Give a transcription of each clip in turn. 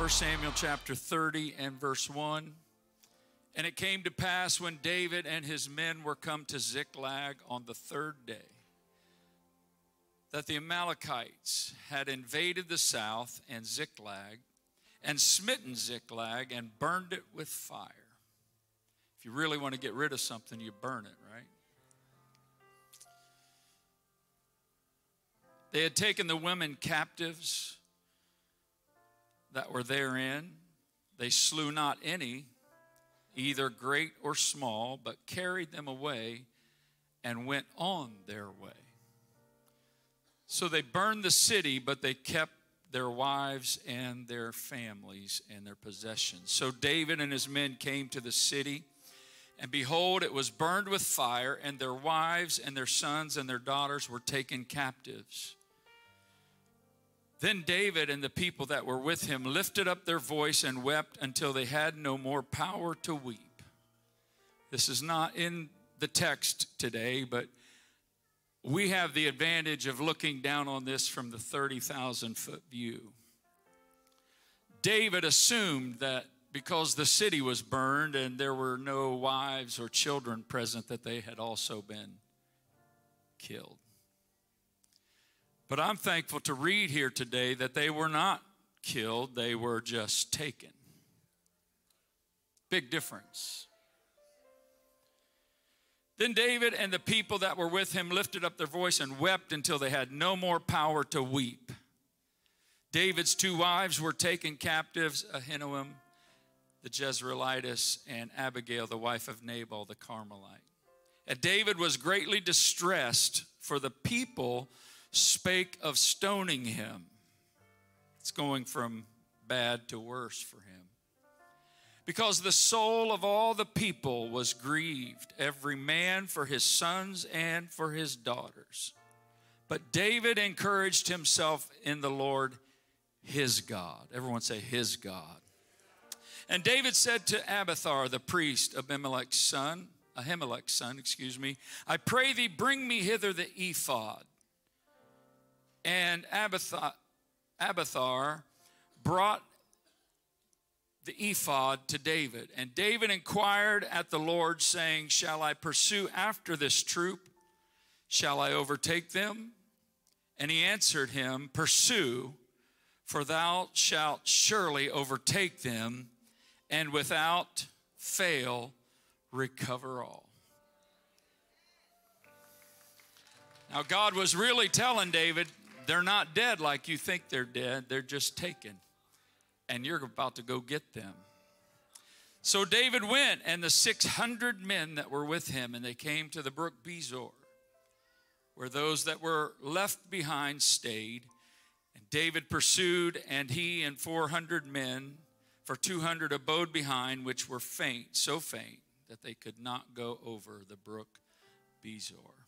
1 Samuel chapter 30 and verse 1. And it came to pass when David and his men were come to Ziklag on the third day that the Amalekites had invaded the south and Ziklag and smitten Ziklag and burned it with fire. If you really want to get rid of something, you burn it, right? They had taken the women captives that were therein. They slew not any, either great or small, but carried them away and went on their way. So they burned the city, but they kept their wives and their families and their possessions. So David and his men came to the city, and behold, it was burned with fire, and their wives and their sons and their daughters were taken captives. Then David and the people that were with him lifted up their voice and wept until they had no more power to weep. This is not in the text today, but we have the advantage of looking down on this from the 30,000 foot view. David assumed that because the city was burned and there were no wives or children present, that they had also been killed. But I'm thankful to read here today that they were not killed, they were just taken. Big difference. Then David and the people that were with him lifted up their voice and wept until they had no more power to weep. David's two wives were taken captives Ahinoam, the Jezreelitess, and Abigail, the wife of Nabal, the Carmelite. And David was greatly distressed, for the people spake of stoning him. It's going from bad to worse for him. Because the soul of all the people was grieved, every man for his sons and for his daughters. But David encouraged himself in the Lord his God. Everyone say, his God. And David said to Abiathar, the priest, Abimelech's son, Ahimelech's son, excuse me, I pray thee, bring me hither the ephod. And Abiathar, Abiathar brought the ephod to David. And David inquired at the Lord, saying, Shall I pursue after this troop? Shall I overtake them? And he answered him, Pursue, for thou shalt surely overtake them, and without fail recover all. Now, God was really telling David, they're not dead like you think they're dead, they're just taken. And you're about to go get them. So David went, and the 600 men that were with him, and they came to the brook Besor, where those that were left behind stayed. And David pursued, and he and 400 men, for 200 abode behind, which were faint, so faint that they could not go over the brook Besor.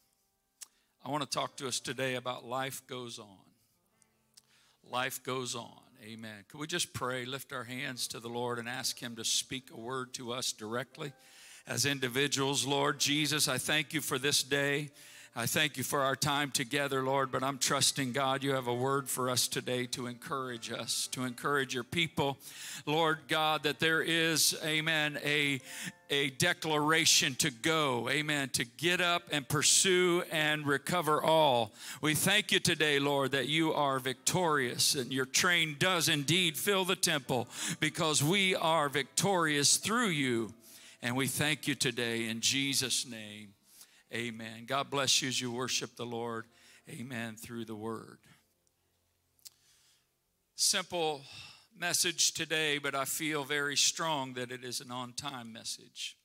I want to talk to us today about life goes on. Life goes on. Amen. Could we just pray, lift our hands to the Lord, and ask Him to speak a word to us directly as individuals? Lord Jesus, I thank you for this day. I thank you for our time together, Lord, but I'm trusting, God, you have a word for us today to encourage us, to encourage your people. Lord God, that there is, amen, a, a declaration to go, amen, to get up and pursue and recover all. We thank you today, Lord, that you are victorious and your train does indeed fill the temple because we are victorious through you. And we thank you today in Jesus' name. Amen. God bless you as you worship the Lord. Amen. Through the word. Simple message today, but I feel very strong that it is an on time message.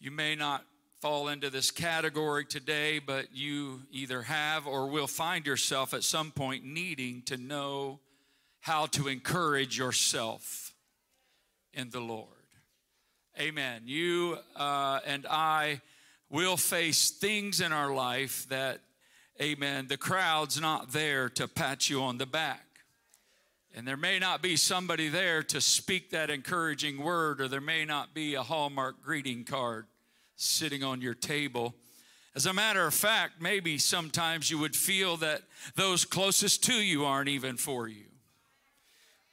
You may not fall into this category today, but you either have or will find yourself at some point needing to know how to encourage yourself in the Lord. Amen. You uh, and I we'll face things in our life that, amen, the crowd's not there to pat you on the back. And there may not be somebody there to speak that encouraging word, or there may not be a Hallmark greeting card sitting on your table. As a matter of fact, maybe sometimes you would feel that those closest to you aren't even for you.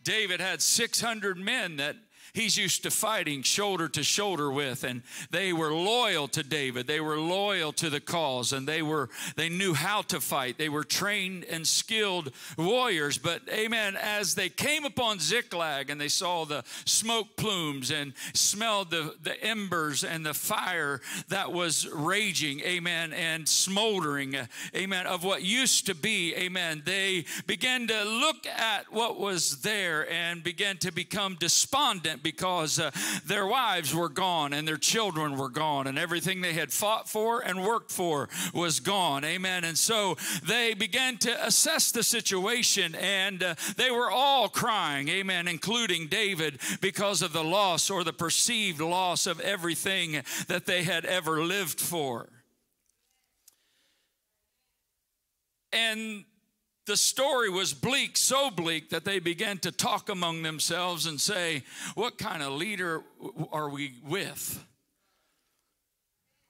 David had 600 men that he's used to fighting shoulder to shoulder with and they were loyal to David. They were loyal to the cause and they were they knew how to fight. They were trained and skilled warriors. But amen as they came upon Ziklag and they saw the smoke plumes and smelled the the embers and the fire that was raging amen and smoldering amen of what used to be amen they began to look at what was there and began to become despondent because uh, their wives were gone and their children were gone and everything they had fought for and worked for was gone. Amen. And so they began to assess the situation and uh, they were all crying. Amen. Including David because of the loss or the perceived loss of everything that they had ever lived for. And the story was bleak, so bleak that they began to talk among themselves and say, What kind of leader are we with?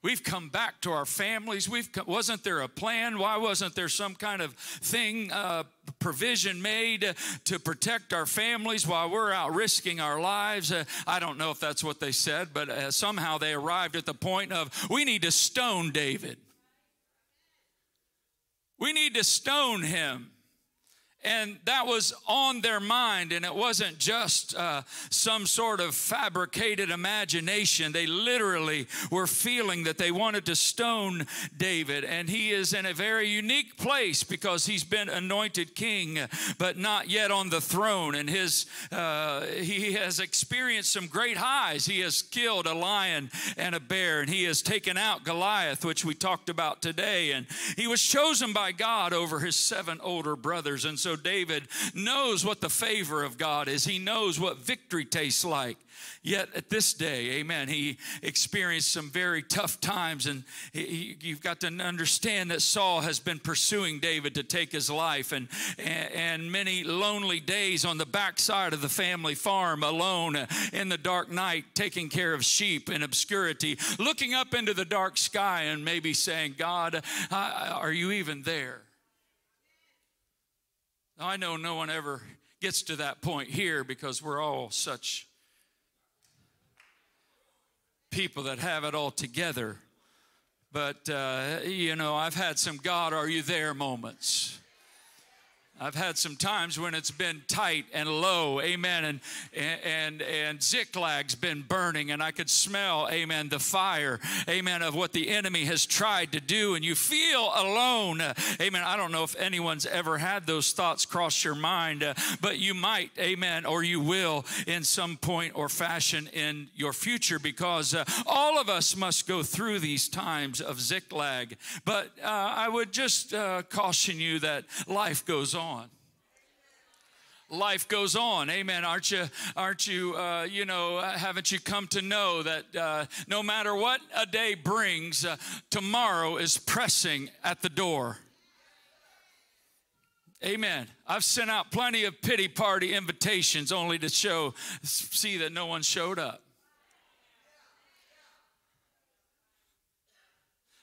We've come back to our families. We've wasn't there a plan? Why wasn't there some kind of thing, uh, provision made to protect our families while we're out risking our lives? Uh, I don't know if that's what they said, but uh, somehow they arrived at the point of we need to stone David. We need to stone him. And that was on their mind, and it wasn't just uh, some sort of fabricated imagination. They literally were feeling that they wanted to stone David. And he is in a very unique place because he's been anointed king, but not yet on the throne. And his, uh, he has experienced some great highs. He has killed a lion and a bear, and he has taken out Goliath, which we talked about today. And he was chosen by God over his seven older brothers. And so so David knows what the favor of God is. He knows what victory tastes like. Yet at this day, amen, he experienced some very tough times. And he, you've got to understand that Saul has been pursuing David to take his life, and, and many lonely days on the backside of the family farm, alone in the dark night, taking care of sheep in obscurity, looking up into the dark sky and maybe saying, God, are you even there? I know no one ever gets to that point here because we're all such people that have it all together. But, uh, you know, I've had some God, are you there moments. I've had some times when it's been tight and low, amen, and and and Ziklag's been burning, and I could smell, amen, the fire, amen, of what the enemy has tried to do, and you feel alone, amen. I don't know if anyone's ever had those thoughts cross your mind, uh, but you might, amen, or you will in some point or fashion in your future, because uh, all of us must go through these times of Ziklag. But uh, I would just uh, caution you that life goes on on. Life goes on. Amen. Aren't you aren't you uh, you know haven't you come to know that uh, no matter what a day brings uh, tomorrow is pressing at the door? Amen. I've sent out plenty of pity party invitations only to show see that no one showed up.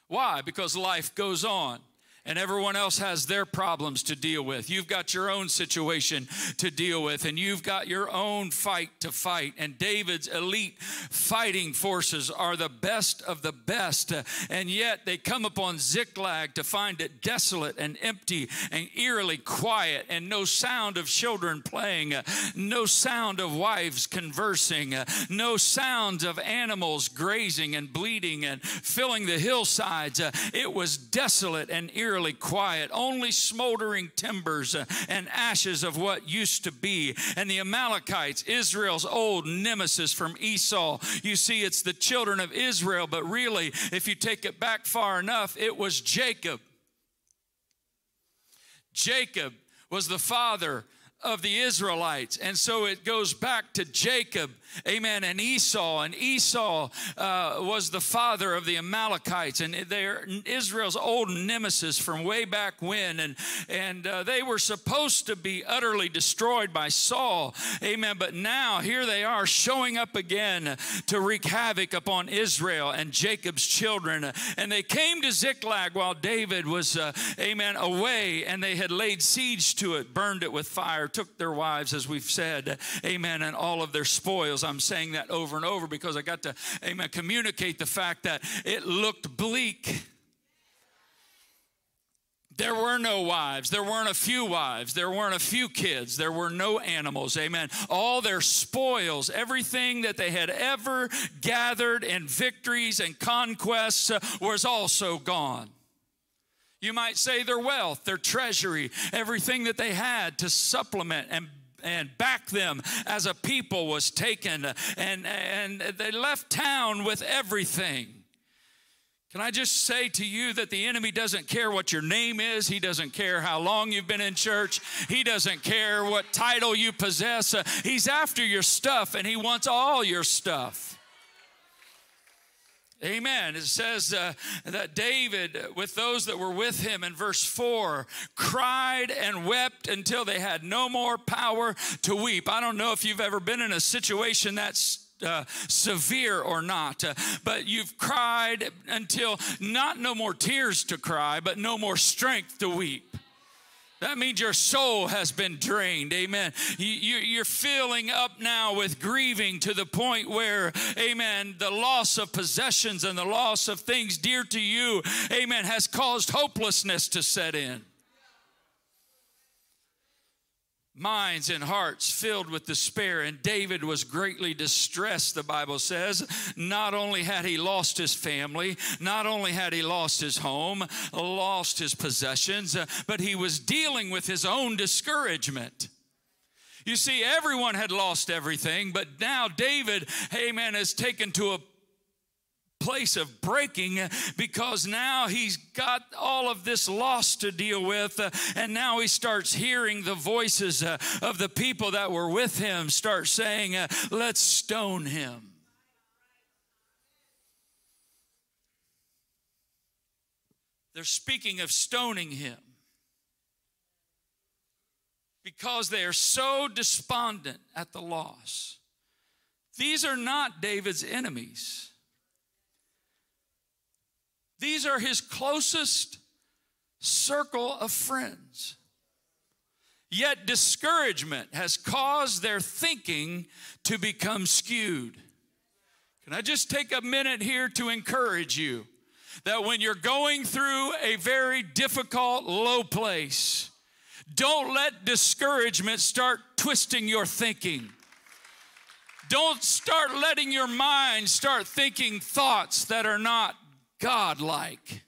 Why? Because life goes on and everyone else has their problems to deal with. You've got your own situation to deal with, and you've got your own fight to fight. And David's elite fighting forces are the best of the best, and yet they come upon Ziklag to find it desolate and empty and eerily quiet, and no sound of children playing, no sound of wives conversing, no sounds of animals grazing and bleeding and filling the hillsides. It was desolate and eerily quiet, only smoldering timbers and ashes of what used to be. And the Amalekites, Israel's old nemesis from Esau, you see, it's the children of Israel, but really, if you take it back far enough, it was Jacob. Jacob was the father of the Israelites. And so it goes back to Jacob Amen. And Esau, and Esau uh, was the father of the Amalekites, and they're Israel's old nemesis from way back when. And and uh, they were supposed to be utterly destroyed by Saul. Amen. But now here they are showing up again to wreak havoc upon Israel and Jacob's children. And they came to Ziklag while David was, uh, amen, away, and they had laid siege to it, burned it with fire, fire, took their wives, as we've said, amen, and all of their spoils. I'm saying that over and over because I got to, amen, communicate the fact that it looked bleak. There were no wives. There weren't a few wives. There weren't a few kids. There were no animals. Amen. All their spoils, everything that they had ever gathered in victories and conquests, uh, was also gone. You might say their wealth, their treasury, everything that they had to supplement and and back them as a people was taken and and they left town with everything can I just say to you that the enemy doesn't care what your name is? He doesn't care how long you've been in church. He doesn't care what title you possess. He's after your stuff and he wants all your stuff. Amen. It says uh, that David, with those that were with him in verse 4, cried and wept until they had no more power to weep. I don't know if you've ever been in a situation that's uh, severe or not, uh, but you've cried until not no more tears to cry, but no more strength to weep. That means your soul has been drained. Amen. You, are feeling up now with grieving to the point where, amen, the loss of possessions and the loss of things dear to you, amen, has caused hopelessness to set in minds and hearts filled with despair. And David was greatly distressed, the Bible says. Not only had he lost his family, not only had he lost his home, lost his possessions, uh, but he was dealing with his own discouragement. You see, everyone had lost everything, but now David, man, has taken to a place of breaking because now he's got all of this loss to deal with and now he starts hearing the voices uh, of the people that were with him start saying uh, let's stone him. They're speaking of stoning him because they are so despondent at the loss. These are not David's enemies these are his closest circle of friends. Yet discouragement has caused their thinking to become skewed. Can I just take a minute here to encourage you that when you're going through a very difficult, low place, don't let discouragement start twisting your thinking. Don't start letting your mind start thinking thoughts that are not God-like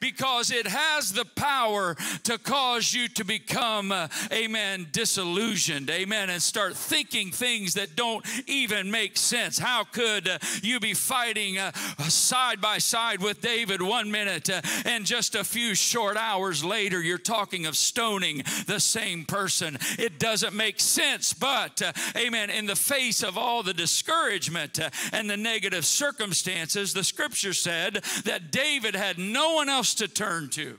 because it has the power to cause you to become, uh, amen, disillusioned, amen, and start thinking things that don't even make sense. How could uh, you be fighting uh, side by side with David one minute uh, and just a few short hours later you're talking of stoning the same person? It doesn't make sense, but, uh, amen, in the face of all the discouragement uh, and the negative circumstances, the scripture said that David had no one else else to turn to.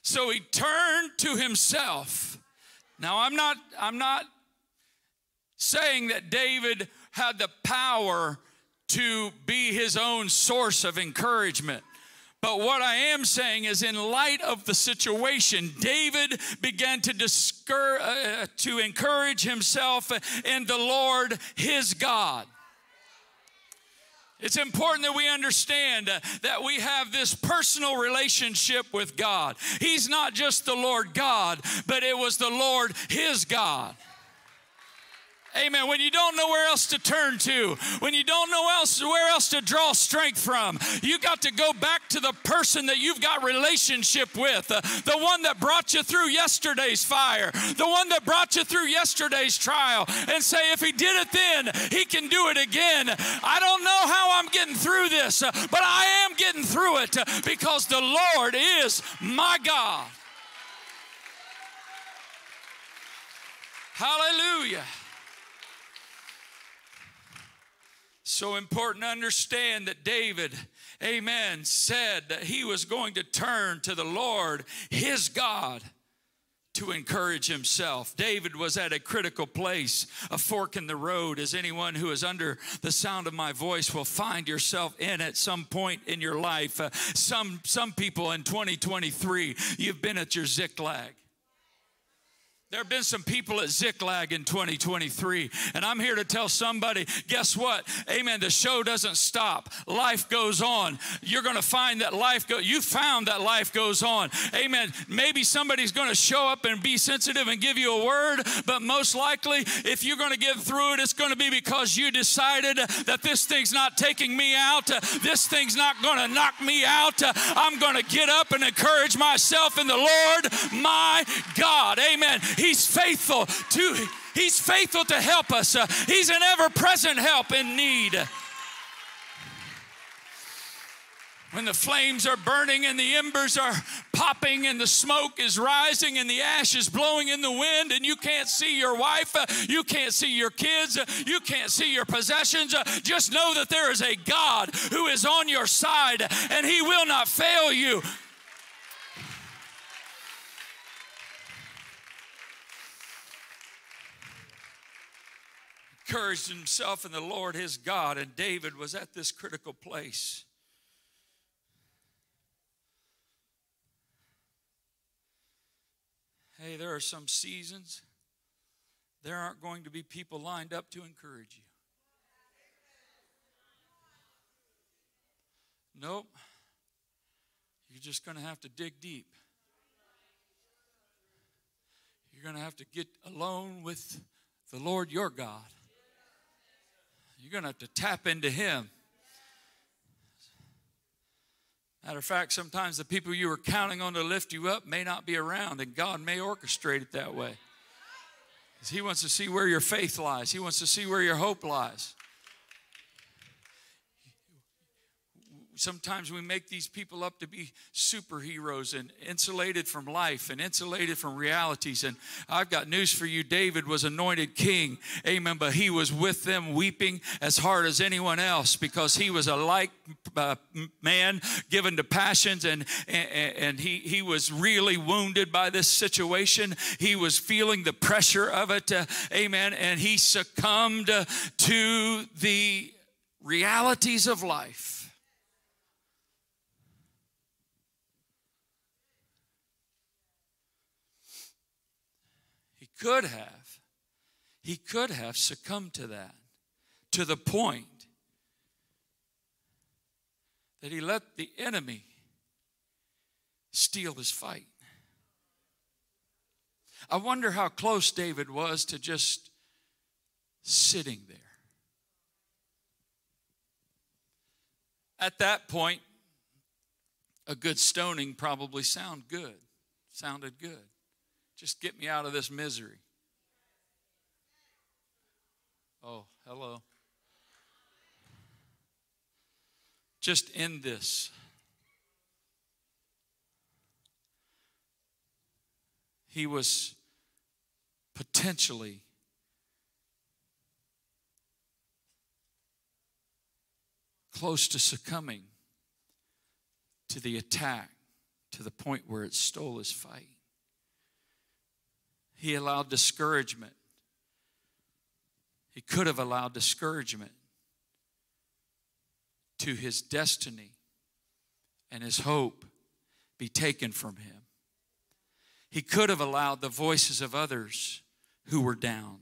So he turned to himself. Now I'm not I'm not saying that David had the power to be his own source of encouragement. But what I am saying is, in light of the situation, David began to discour- uh, to encourage himself in the Lord his God. It's important that we understand that we have this personal relationship with God. He's not just the Lord God, but it was the Lord His God. Amen. When you don't know where else to turn to, when you don't know else where else to draw strength from, you got to go back to the person that you've got relationship with, uh, the one that brought you through yesterday's fire, the one that brought you through yesterday's trial, and say, if he did it then, he can do it again. I don't know how I'm getting through this, uh, but I am getting through it uh, because the Lord is my God. Hallelujah. So important to understand that David, amen, said that he was going to turn to the Lord, his God, to encourage himself. David was at a critical place, a fork in the road, as anyone who is under the sound of my voice will find yourself in at some point in your life. Uh, some, some people in 2023, you've been at your Ziklag. There have been some people at Ziklag in 2023, and I'm here to tell somebody guess what? Amen. The show doesn't stop, life goes on. You're going to find that life go. You found that life goes on. Amen. Maybe somebody's going to show up and be sensitive and give you a word, but most likely, if you're going to get through it, it's going to be because you decided that this thing's not taking me out, this thing's not going to knock me out. I'm going to get up and encourage myself in the Lord my God. Amen. He's faithful to He's faithful to help us. Uh, he's an ever-present help in need. When the flames are burning and the embers are popping and the smoke is rising and the ash is blowing in the wind and you can't see your wife, uh, you can't see your kids, uh, you can't see your possessions, just know that there is a God who is on your side and he will not fail you. Encouraged himself in the Lord his God, and David was at this critical place. Hey, there are some seasons, there aren't going to be people lined up to encourage you. Nope. You're just going to have to dig deep. You're going to have to get alone with the Lord your God you're going to have to tap into Him. Matter of fact, sometimes the people you were counting on to lift you up may not be around, and God may orchestrate it that way. He wants to see where your faith lies, He wants to see where your hope lies. Sometimes we make these people up to be superheroes and insulated from life and insulated from realities. And I've got news for you David was anointed king. Amen. But he was with them weeping as hard as anyone else because he was a like uh, man given to passions and, and, and he, he was really wounded by this situation. He was feeling the pressure of it. Uh, amen. And he succumbed uh, to the realities of life. Could have, he could have succumbed to that to the point that he let the enemy steal his fight. I wonder how close David was to just sitting there. At that point, a good stoning probably sound good, sounded good. Just get me out of this misery. Oh, hello. Just end this. He was potentially close to succumbing to the attack to the point where it stole his fight. He allowed discouragement. He could have allowed discouragement to his destiny and his hope be taken from him. He could have allowed the voices of others who were down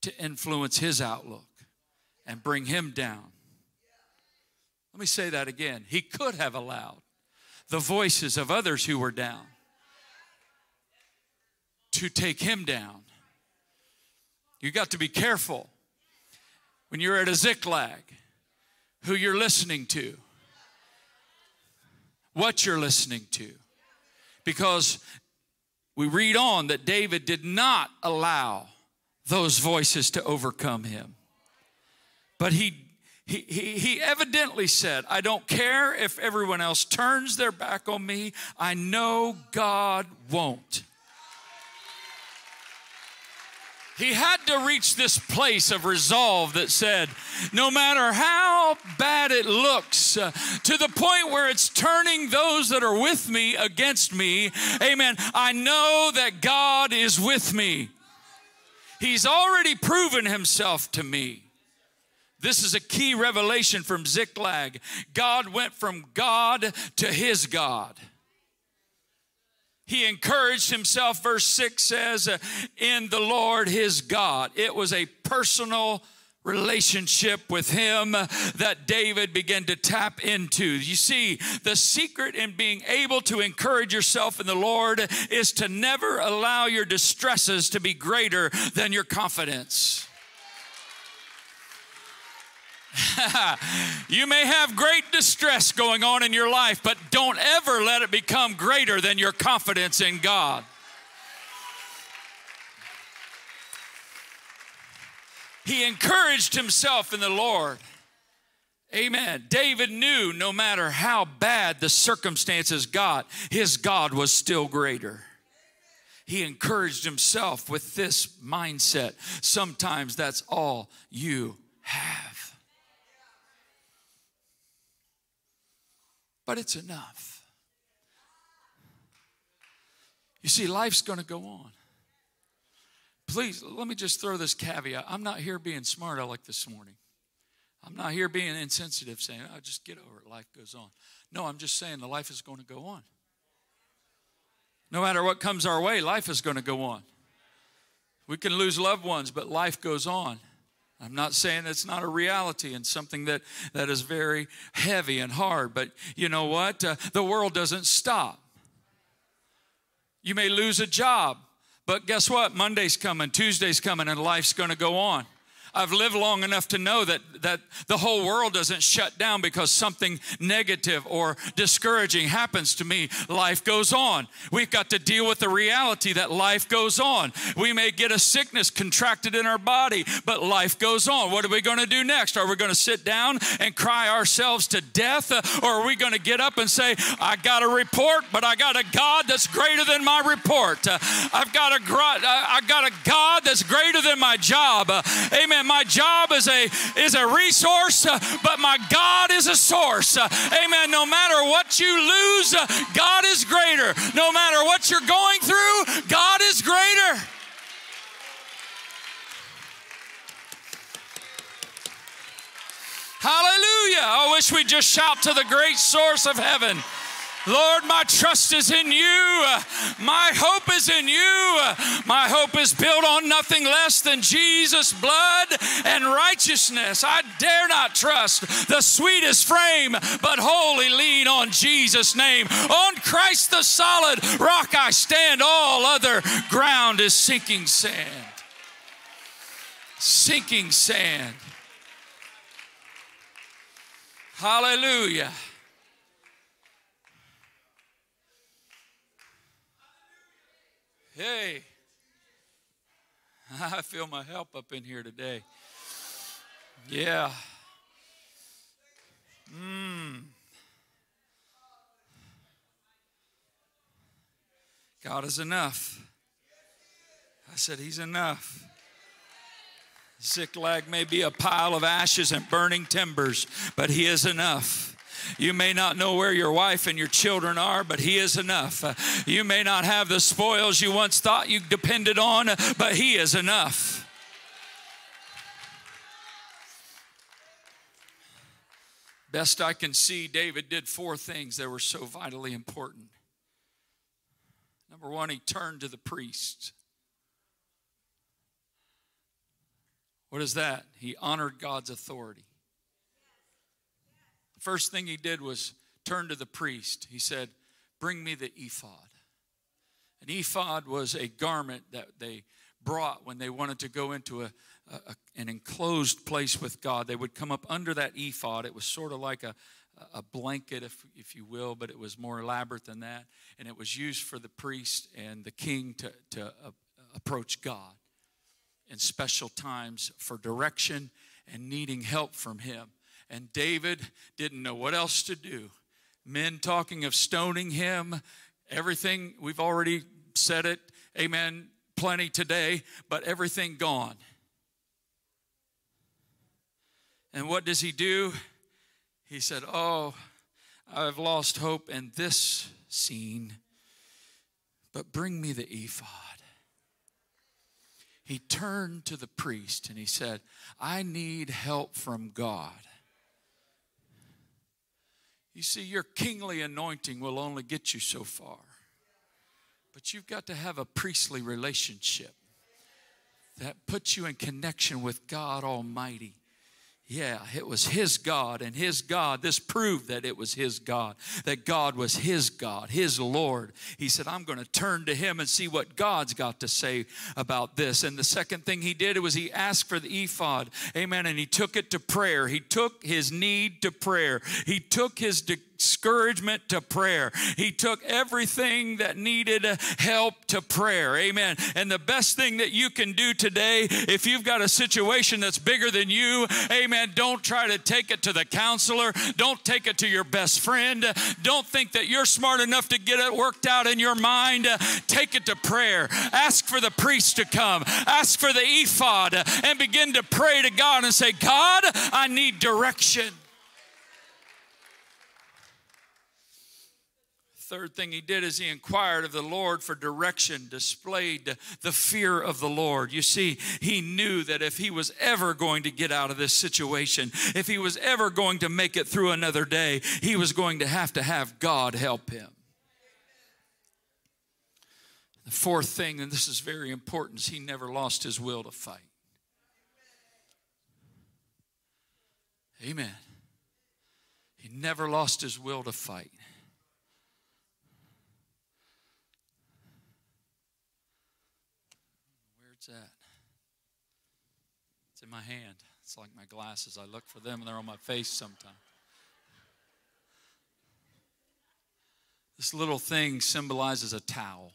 to influence his outlook and bring him down. Let me say that again. He could have allowed the voices of others who were down to take him down. You got to be careful when you're at a Ziklag who you're listening to, what you're listening to. Because we read on that David did not allow those voices to overcome him. But he, he, he, he evidently said, I don't care if everyone else turns their back on me, I know God won't. He had to reach this place of resolve that said, no matter how bad it looks, uh, to the point where it's turning those that are with me against me, amen, I know that God is with me. He's already proven himself to me. This is a key revelation from Ziklag. God went from God to his God. He encouraged himself, verse 6 says, in the Lord his God. It was a personal relationship with him that David began to tap into. You see, the secret in being able to encourage yourself in the Lord is to never allow your distresses to be greater than your confidence. you may have great distress going on in your life, but don't ever let it become greater than your confidence in God. He encouraged himself in the Lord. Amen. David knew no matter how bad the circumstances got, his God was still greater. He encouraged himself with this mindset. Sometimes that's all you have. But it's enough. You see, life's going to go on. Please, let me just throw this caveat. I'm not here being smart like this morning. I'm not here being insensitive saying, oh, just get over it, life goes on. No, I'm just saying the life is going to go on. No matter what comes our way, life is going to go on. We can lose loved ones, but life goes on. I'm not saying it's not a reality and something that, that is very heavy and hard, but you know what? Uh, the world doesn't stop. You may lose a job, but guess what? Monday's coming, Tuesday's coming, and life's gonna go on. I've lived long enough to know that, that the whole world doesn't shut down because something negative or discouraging happens to me. Life goes on. We've got to deal with the reality that life goes on. We may get a sickness contracted in our body, but life goes on. What are we going to do next? Are we going to sit down and cry ourselves to death? Uh, or are we going to get up and say, I got a report, but I got a God that's greater than my report? Uh, I've got a, uh, I got a God that's greater than my job. Amen Amen. My job is a is a resource, uh, but my God is a source. Uh, amen. No matter what you lose, uh, God is greater. No matter what you're going through, God is greater. Hallelujah. I wish we'd just shout to the great source of heaven. Lord, my trust is in you. My hope is in you. My hope is built on nothing less than Jesus' blood and righteousness. I dare not trust the sweetest frame, but wholly lean on Jesus' name. On Christ the solid rock I stand. All other ground is sinking sand. Sinking sand. Hallelujah. Hey, I feel my help up in here today. Yeah. Mmm. God is enough. I said, He's enough. Ziklag may be a pile of ashes and burning timbers, but He is enough. You may not know where your wife and your children are, but He is enough. Uh, you may not have the spoils you once thought you depended on, uh, but He is enough. Best I can see, David did four things that were so vitally important. Number one, he turned to the priest. What is that? He honored God's authority. First thing he did was turn to the priest. He said, Bring me the ephod. An ephod was a garment that they brought when they wanted to go into a, a, an enclosed place with God. They would come up under that ephod. It was sort of like a, a blanket, if, if you will, but it was more elaborate than that. And it was used for the priest and the king to, to uh, approach God in special times for direction and needing help from him. And David didn't know what else to do. Men talking of stoning him, everything, we've already said it, amen, plenty today, but everything gone. And what does he do? He said, Oh, I've lost hope in this scene, but bring me the ephod. He turned to the priest and he said, I need help from God. You see, your kingly anointing will only get you so far. But you've got to have a priestly relationship that puts you in connection with God Almighty. Yeah, it was his God and his God. This proved that it was his God, that God was his God, his Lord. He said, I'm going to turn to him and see what God's got to say about this. And the second thing he did was he asked for the ephod. Amen. And he took it to prayer. He took his need to prayer. He took his de- discouragement to prayer. He took everything that needed help to prayer. Amen. And the best thing that you can do today, if you've got a situation that's bigger than you, amen, don't try to take it to the counselor. Don't take it to your best friend. Don't think that you're smart enough to get it worked out in your mind. Take it to prayer. Ask for the priest to come. Ask for the ephod and begin to pray to God and say, God, I need direction. Third thing he did is he inquired of the Lord for direction, displayed the fear of the Lord. You see, he knew that if he was ever going to get out of this situation, if he was ever going to make it through another day, he was going to have to have God help him. The fourth thing, and this is very important, is he never lost his will to fight. Amen. He never lost his will to fight. It's in my hand. It's like my glasses. I look for them and they're on my face sometimes. This little thing symbolizes a towel.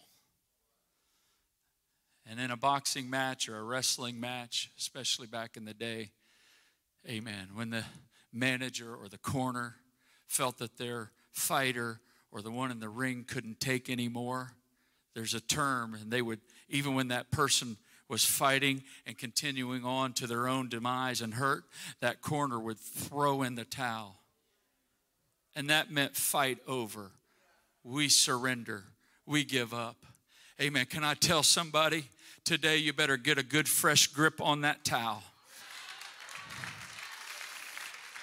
And in a boxing match or a wrestling match, especially back in the day, amen, when the manager or the corner felt that their fighter or the one in the ring couldn't take anymore, there's a term, and they would, even when that person was fighting and continuing on to their own demise and hurt, that corner would throw in the towel. And that meant fight over. We surrender. We give up. Amen. Can I tell somebody today you better get a good fresh grip on that towel?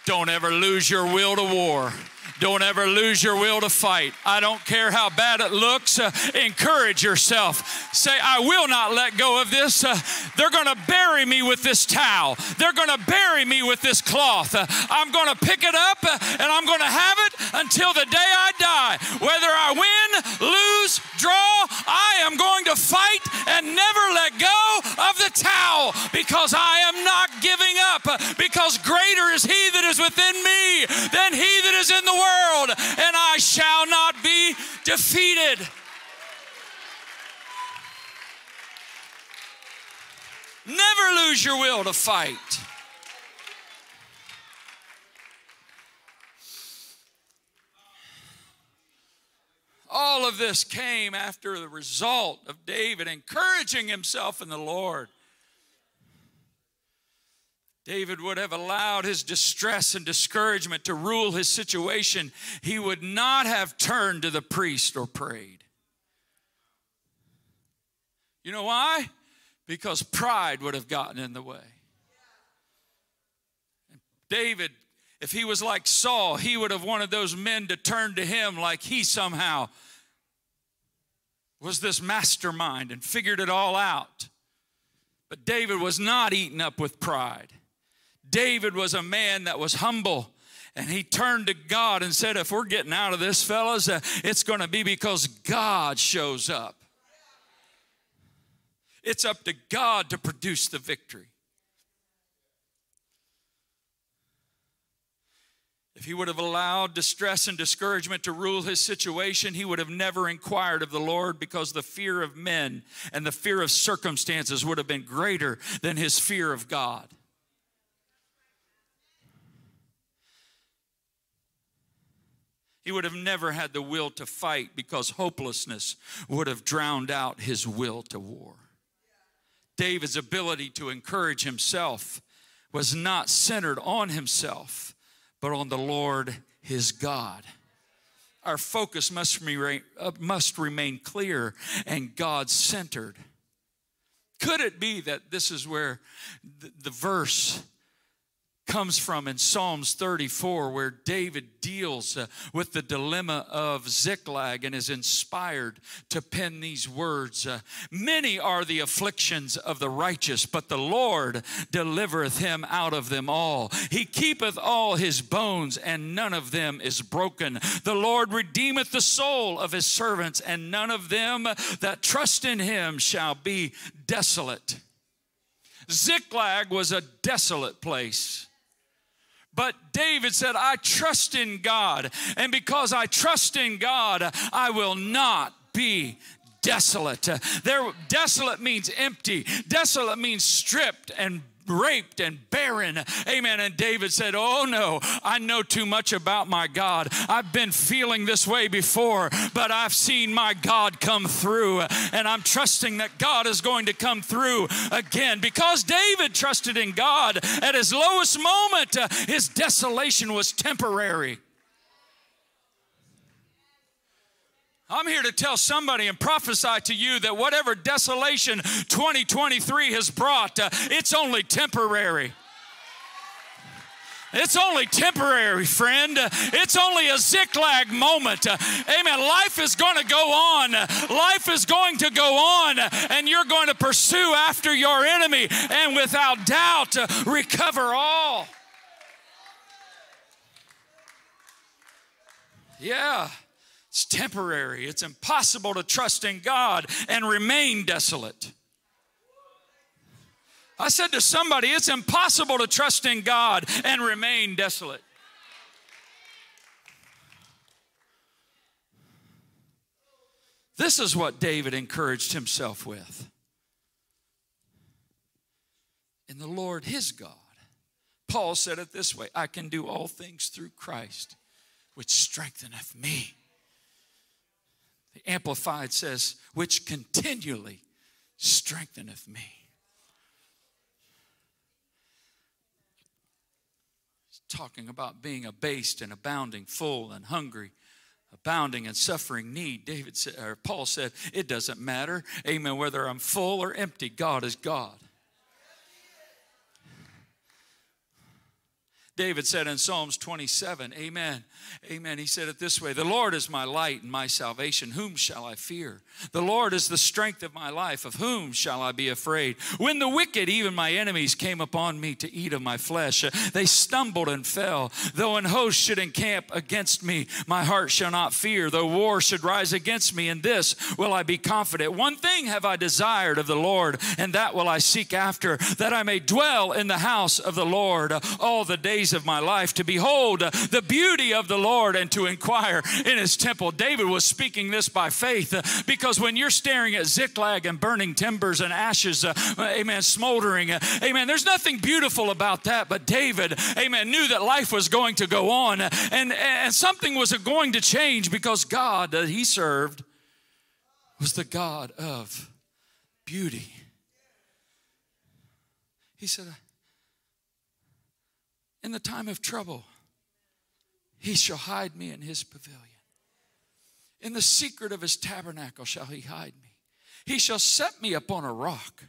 Don't ever lose your will to war. Don't ever lose your will to fight. I don't care how bad it looks. Uh, encourage yourself. Say, I will not let go of this. Uh, they're going to bury me with this towel. They're going to bury me with this cloth. Uh, I'm going to pick it up uh, and I'm going to have it until the day I die. Whether I win, lose, draw, I am going to fight and never let go of the towel because I am not giving up. Uh, because greater is He that is within me than He that is in the world world, and I shall not be defeated. Never lose your will to fight. All of this came after the result of David encouraging himself in the Lord. David would have allowed his distress and discouragement to rule his situation, he would not have turned to the priest or prayed. You know why? Because pride would have gotten in the way. David, if he was like Saul, he would have wanted those men to turn to him like he somehow was this mastermind and figured it all out. But David was not eaten up with pride. David was a man that was humble. And he turned to God and said, If we're getting out of this, fellas, uh, it's going to be because God shows up. It's up to God to produce the victory. If he would have allowed distress and discouragement to rule his situation, he would have never inquired of the Lord because the fear of men and the fear of circumstances would have been greater than his fear of God. He would have never had the will to fight because hopelessness would have drowned out his will to war. David's ability to encourage himself was not centered on himself, but on the Lord his God. Our focus must remain, uh, must remain clear and God centered. Could it be that this is where the, the verse comes from in Psalms 34, where David deals uh, with the dilemma of Ziklag and is inspired to pen these words uh, Many are the afflictions of the righteous, but the Lord delivereth him out of them all. He keepeth all his bones, and none of them is broken. The Lord redeemeth the soul of his servants, and none of them that trust in him shall be desolate. Ziklag was a desolate place. But David said, I trust in God. And because I trust in God, I will not be desolate. There, desolate means empty. Desolate means stripped and raped and barren. Amen. And David said, Oh no, I know too much about my God. I've been feeling this way before, but I've seen my God come through. And I'm trusting that God is going to come through again. Because David trusted in God at his lowest moment, uh, his desolation was temporary. I'm here to tell somebody and prophesy to you that whatever desolation 2023 has brought, uh, it's only temporary. It's only temporary, friend. It's only a Ziklag moment. Amen. Life is going to go on. Life is going to go on, and you're going to pursue after your enemy and without doubt recover all. Yeah. It's temporary. It's impossible to trust in God and remain desolate. I said to somebody, it's impossible to trust in God and remain desolate. This is what David encouraged himself with. In the Lord his God. Paul said it this way I can do all things through Christ, which strengtheneth me. The Amplified says, which continually strengtheneth me. talking about being abased and abounding, full and hungry, abounding and suffering need. David said, or Paul said, it doesn't matter, amen, whether I'm full or empty, God is God. David said in Psalms 27, Amen. Amen. He said it this way The Lord is my light and my salvation. Whom shall I fear? The Lord is the strength of my life. Of whom shall I be afraid? When the wicked, even my enemies, came upon me to eat of my flesh, they stumbled and fell. Though an host should encamp against me, my heart shall not fear. Though war should rise against me, in this will I be confident. One thing have I desired of the Lord, and that will I seek after, that I may dwell in the house of the Lord all the days of my life, to behold the beauty of the Lord and to inquire in his temple. David was speaking this by faith because when you're staring at Ziklag and burning timbers and ashes, uh, amen, smoldering, uh, amen, there's nothing beautiful about that. But David, amen, knew that life was going to go on and, and something was going to change because God that he served was the God of beauty. He said, in the time of trouble, he shall hide me in his pavilion. In the secret of his tabernacle shall he hide me. He shall set me upon a rock.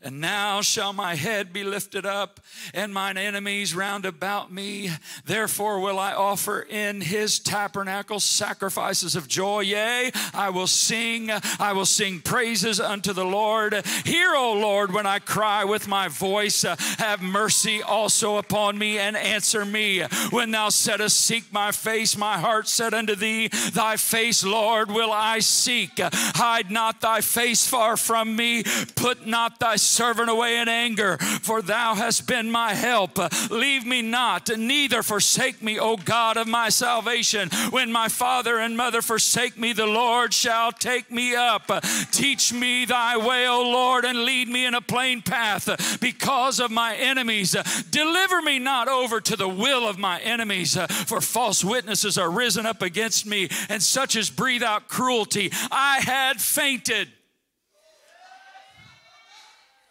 And now shall my head be lifted up, and mine enemies round about me. Therefore will I offer in his tabernacle sacrifices of joy. Yea, I will sing, I will sing praises unto the Lord. Hear, O Lord, when I cry with my voice. Have mercy also upon me and answer me. When thou saidst, Seek my face, my heart said unto thee, Thy face, Lord, will I seek. Hide not thy face far from me. Put not thy servant away in anger, for thou hast been my help. Leave me not, neither forsake me, O God of my salvation. When my father and mother forsake me, the Lord shall take me up. Teach me thy way, O Lord, and lead me in a plain path because of my enemies. Deliver me not over to the will of my enemies, for false witnesses are risen up against me, and such as breathe out cruelty. I had fainted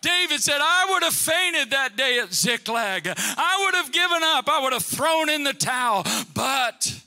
David said, I would have fainted that day at Ziklag. I would have given up. I would have thrown in the towel. But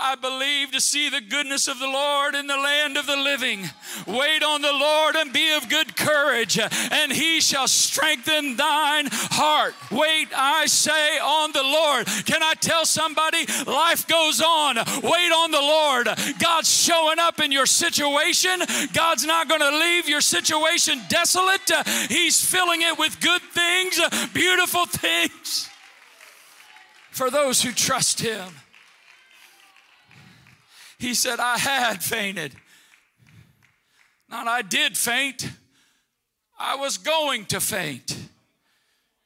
I believe to see the goodness of the Lord in the land of the living. Wait on the Lord and be of good courage, and he shall strengthen thine heart. Wait, I say, on the Lord. Can I tell somebody life goes on? Wait on the Lord. God's showing up in your situation. God's not going to leave your situation desolate. He's filling it with good things, beautiful things for those who trust Him. He said, I had fainted. Not I did faint, I was going to faint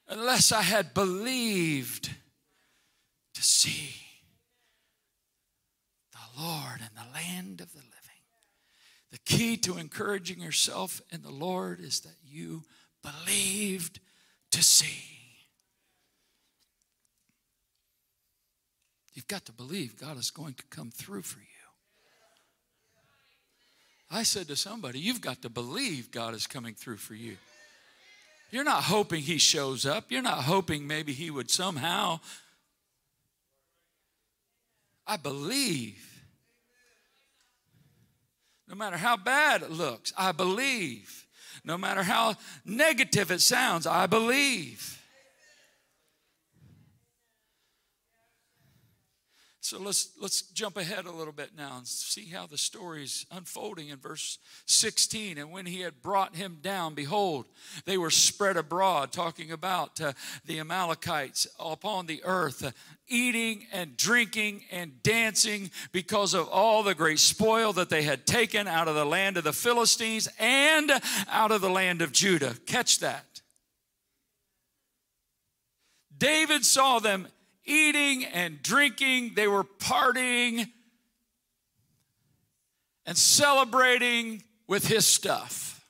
unless I had believed to see the Lord in the land of the living. The key to encouraging yourself in the Lord is that you believed to see. You've got to believe God is going to come through for you. I said to somebody, You've got to believe God is coming through for you. You're not hoping He shows up. You're not hoping maybe He would somehow. I believe. No matter how bad it looks, I believe. No matter how negative it sounds, I believe. So let's let's jump ahead a little bit now and see how the story is unfolding in verse 16. And when he had brought him down, behold, they were spread abroad, talking about uh, the Amalekites upon the earth, uh, eating and drinking and dancing because of all the great spoil that they had taken out of the land of the Philistines and out of the land of Judah. Catch that. David saw them eating and drinking, they were partying and celebrating with his stuff.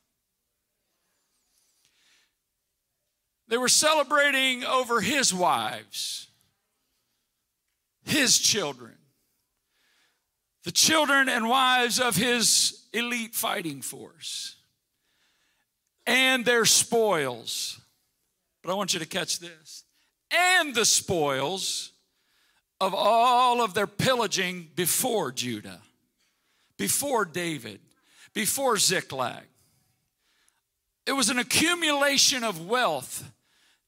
They were celebrating over his wives, his children, the children and wives of his elite fighting force, and their spoils. But I want you to catch this and the spoils of all of their pillaging before Judah, before David, before Ziklag. It was an accumulation of wealth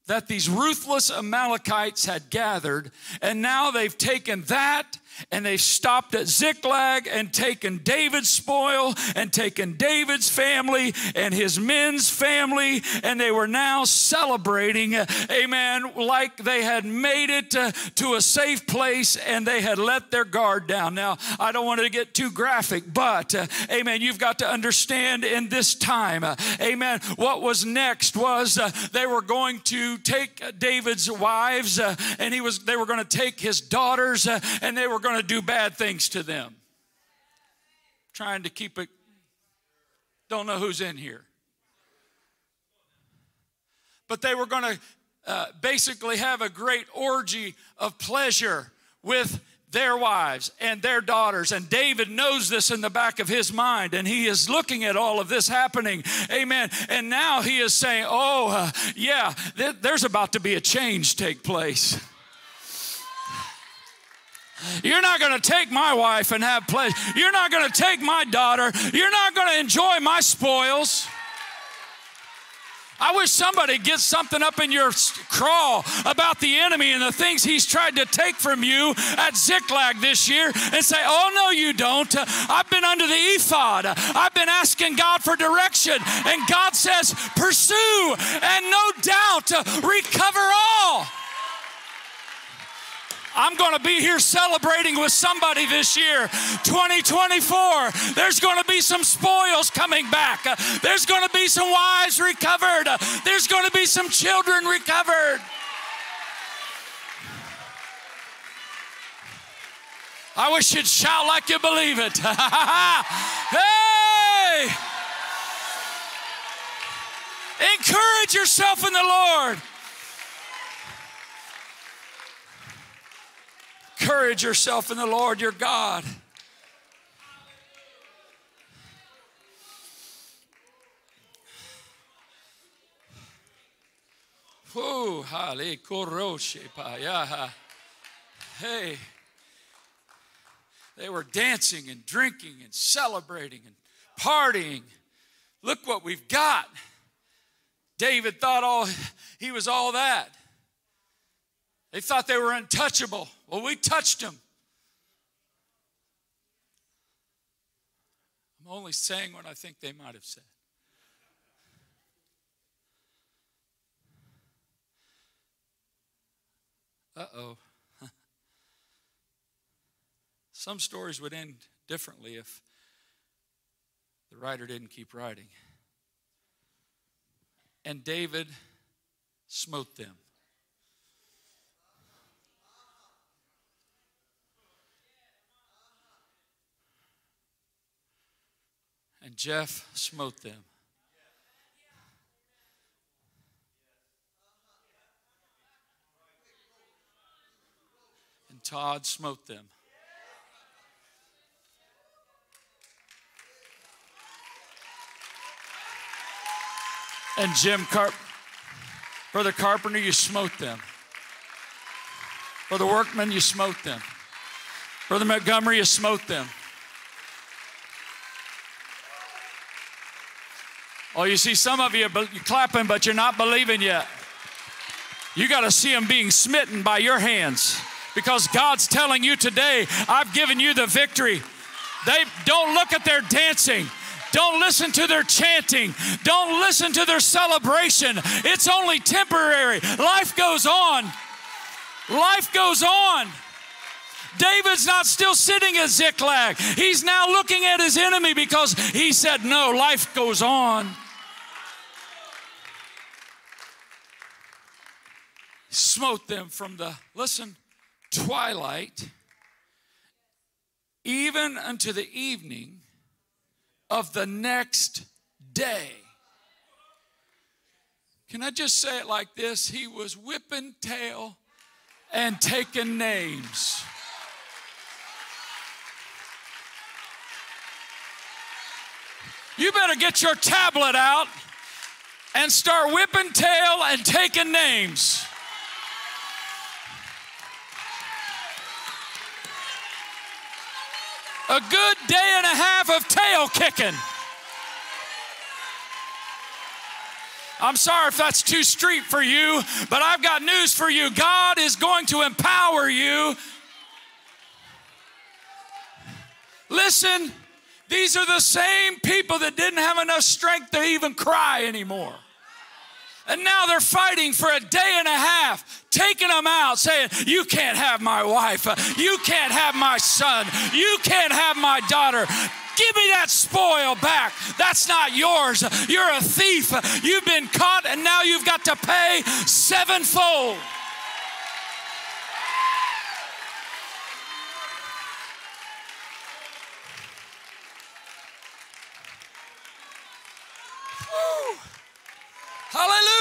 that these ruthless Amalekites had gathered, and now they've taken that and they stopped at Ziklag and taken David's spoil and taken David's family and his men's family, and they were now celebrating, amen, like they had made it to, to a safe place and they had let their guard down. Now, I don't want to get too graphic, but, uh, amen, you've got to understand in this time, uh, amen, what was next was uh, they were going to take David's wives uh, and he was they were going to take his daughters uh, and they were going to do bad things to them. Trying to keep it, don't know who's in here. But they were going to uh, basically have a great orgy of pleasure with their wives and their daughters. And David knows this in the back of his mind, and he is looking at all of this happening. Amen. And now he is saying, Oh, uh, yeah, th- there's about to be a change take place. You're not going to take my wife and have pleasure. You're not going to take my daughter. You're not going to enjoy my spoils. I wish somebody gets something up in your crawl about the enemy and the things he's tried to take from you at Ziklag this year and say, Oh, no, you don't. I've been under the ephod. I've been asking God for direction. And God says, Pursue and no doubt recover all. I'm going to be here celebrating with somebody this year, 2024. There's going to be some spoils coming back. There's going to be some wives recovered. There's going to be some children recovered. I wish you'd shout like you believe it. hey! Encourage yourself in the Lord. Encourage yourself in the Lord your God. Ooh, Hey. They were dancing and drinking and celebrating and partying. Look what we've got. David thought all he was all that. They thought they were untouchable. Well, we touched them. I'm only saying what I think they might have said. Uh oh. Some stories would end differently if the writer didn't keep writing. And David smote them. And Jeff smote them. And Todd smote them. And Jim Carp, Brother Carpenter, you smote them. Brother Workman, you smote them. Brother Montgomery, you smote them. Oh, you see, some of you you're clapping, but you're not believing yet. You got to see them being smitten by your hands because God's telling you today, I've given you the victory. They don't look at their dancing. Don't listen to their chanting. Don't listen to their celebration. It's only temporary. Life goes on. Life goes on. David's not still sitting at Ziklag. He's now looking at his enemy because he said, No, life goes on. Smote them from the, listen, twilight, even unto the evening of the next day. Can I just say it like this? He was whipping tail and taking names. You better get your tablet out and start whipping tail and taking names. A good day and a half of tail kicking. I'm sorry if that's too street for you, but I've got news for you. God is going to empower you. Listen, these are the same people that didn't have enough strength to even cry anymore. And now they're fighting for a day and a half, taking them out, saying, You can't have my wife. You can't have my son. You can't have my daughter. Give me that spoil back. That's not yours. You're a thief. You've been caught, and now you've got to pay sevenfold.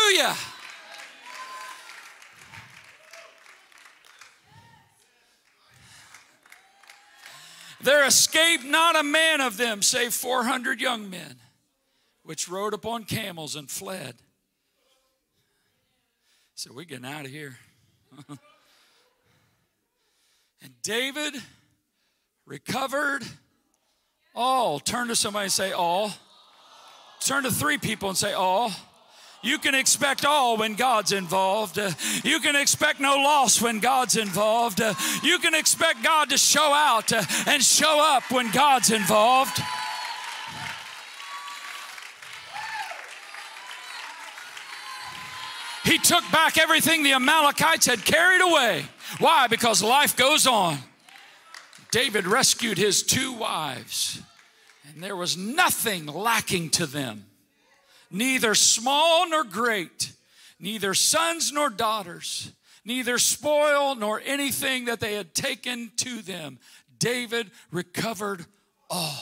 Hallelujah. There escaped not a man of them, save 400 young men, which rode upon camels and fled. So we're getting out of here. and David recovered all. Turn to somebody and say, all. Turn to three people and say, all. You can expect all when God's involved. You can expect no loss when God's involved. You can expect God to show out and show up when God's involved. He took back everything the Amalekites had carried away. Why? Because life goes on. David rescued his two wives, and there was nothing lacking to them neither small nor great, neither sons nor daughters, neither spoil nor anything that they had taken to them. David recovered all.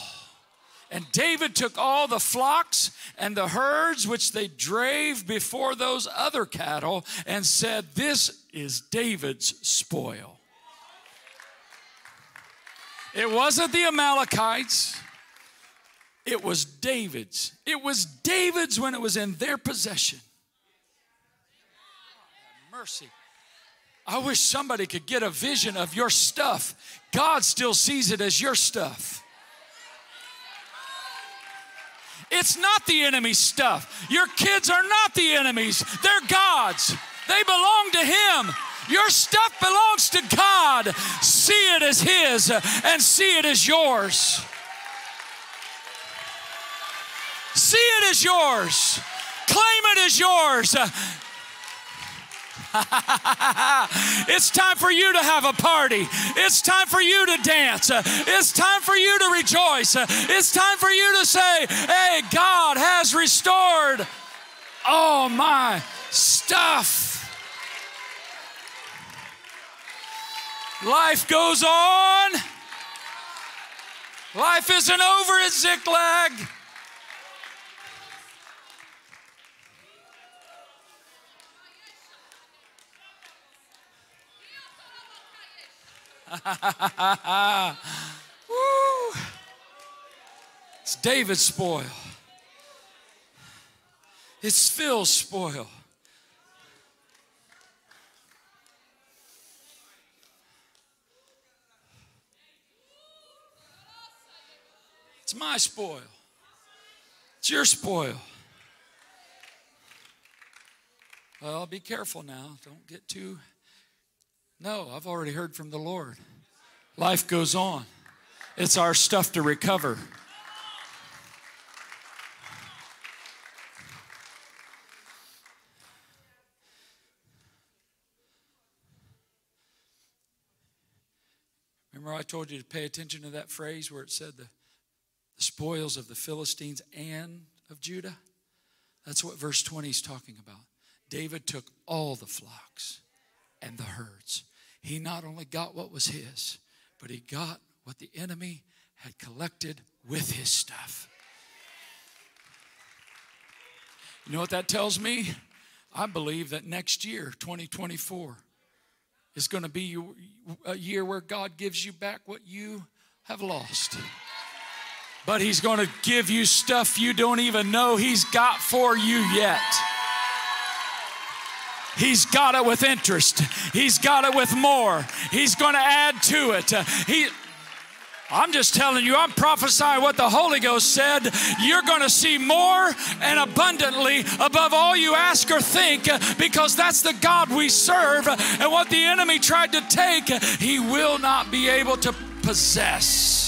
And David took all the flocks and the herds which they drave before those other cattle and said, This is David's spoil. It wasn't the Amalekites. It was David's. It was David's when it was in their possession. Mercy. I wish somebody could get a vision of your stuff. God still sees it as your stuff. It's not the enemy's stuff. Your kids are not the enemies, they're God's. They belong to Him. Your stuff belongs to God. See it as His and see it as yours. It as yours. Claim it as yours. it's time for you to have a party. It's time for you to dance. It's time for you to rejoice. It's time for you to say, Hey, God has restored all my stuff. Life goes on. Life isn't over at Ziklag. it's David's spoil. It's Phil's spoil. It's my spoil. It's your spoil. Well, be careful now. Don't get too. No, I've already heard from the Lord. Life goes on, it's our stuff to recover. Remember, I told you to pay attention to that phrase where it said the the spoils of the Philistines and of Judah. That's what verse 20 is talking about. David took all the flocks and the herds. He not only got what was his, but he got what the enemy had collected with his stuff. You know what that tells me? I believe that next year, 2024, is going to be a year where God gives you back what you have lost but He's going to give you stuff you don't even know He's got for you yet. He's got it with interest. He's got it with more. He's going to add to it. He, I'm just telling you, I'm prophesying what the Holy Ghost said. You're going to see more and abundantly above all you ask or think because that's the God we serve. And what the enemy tried to take, he will not be able to possess.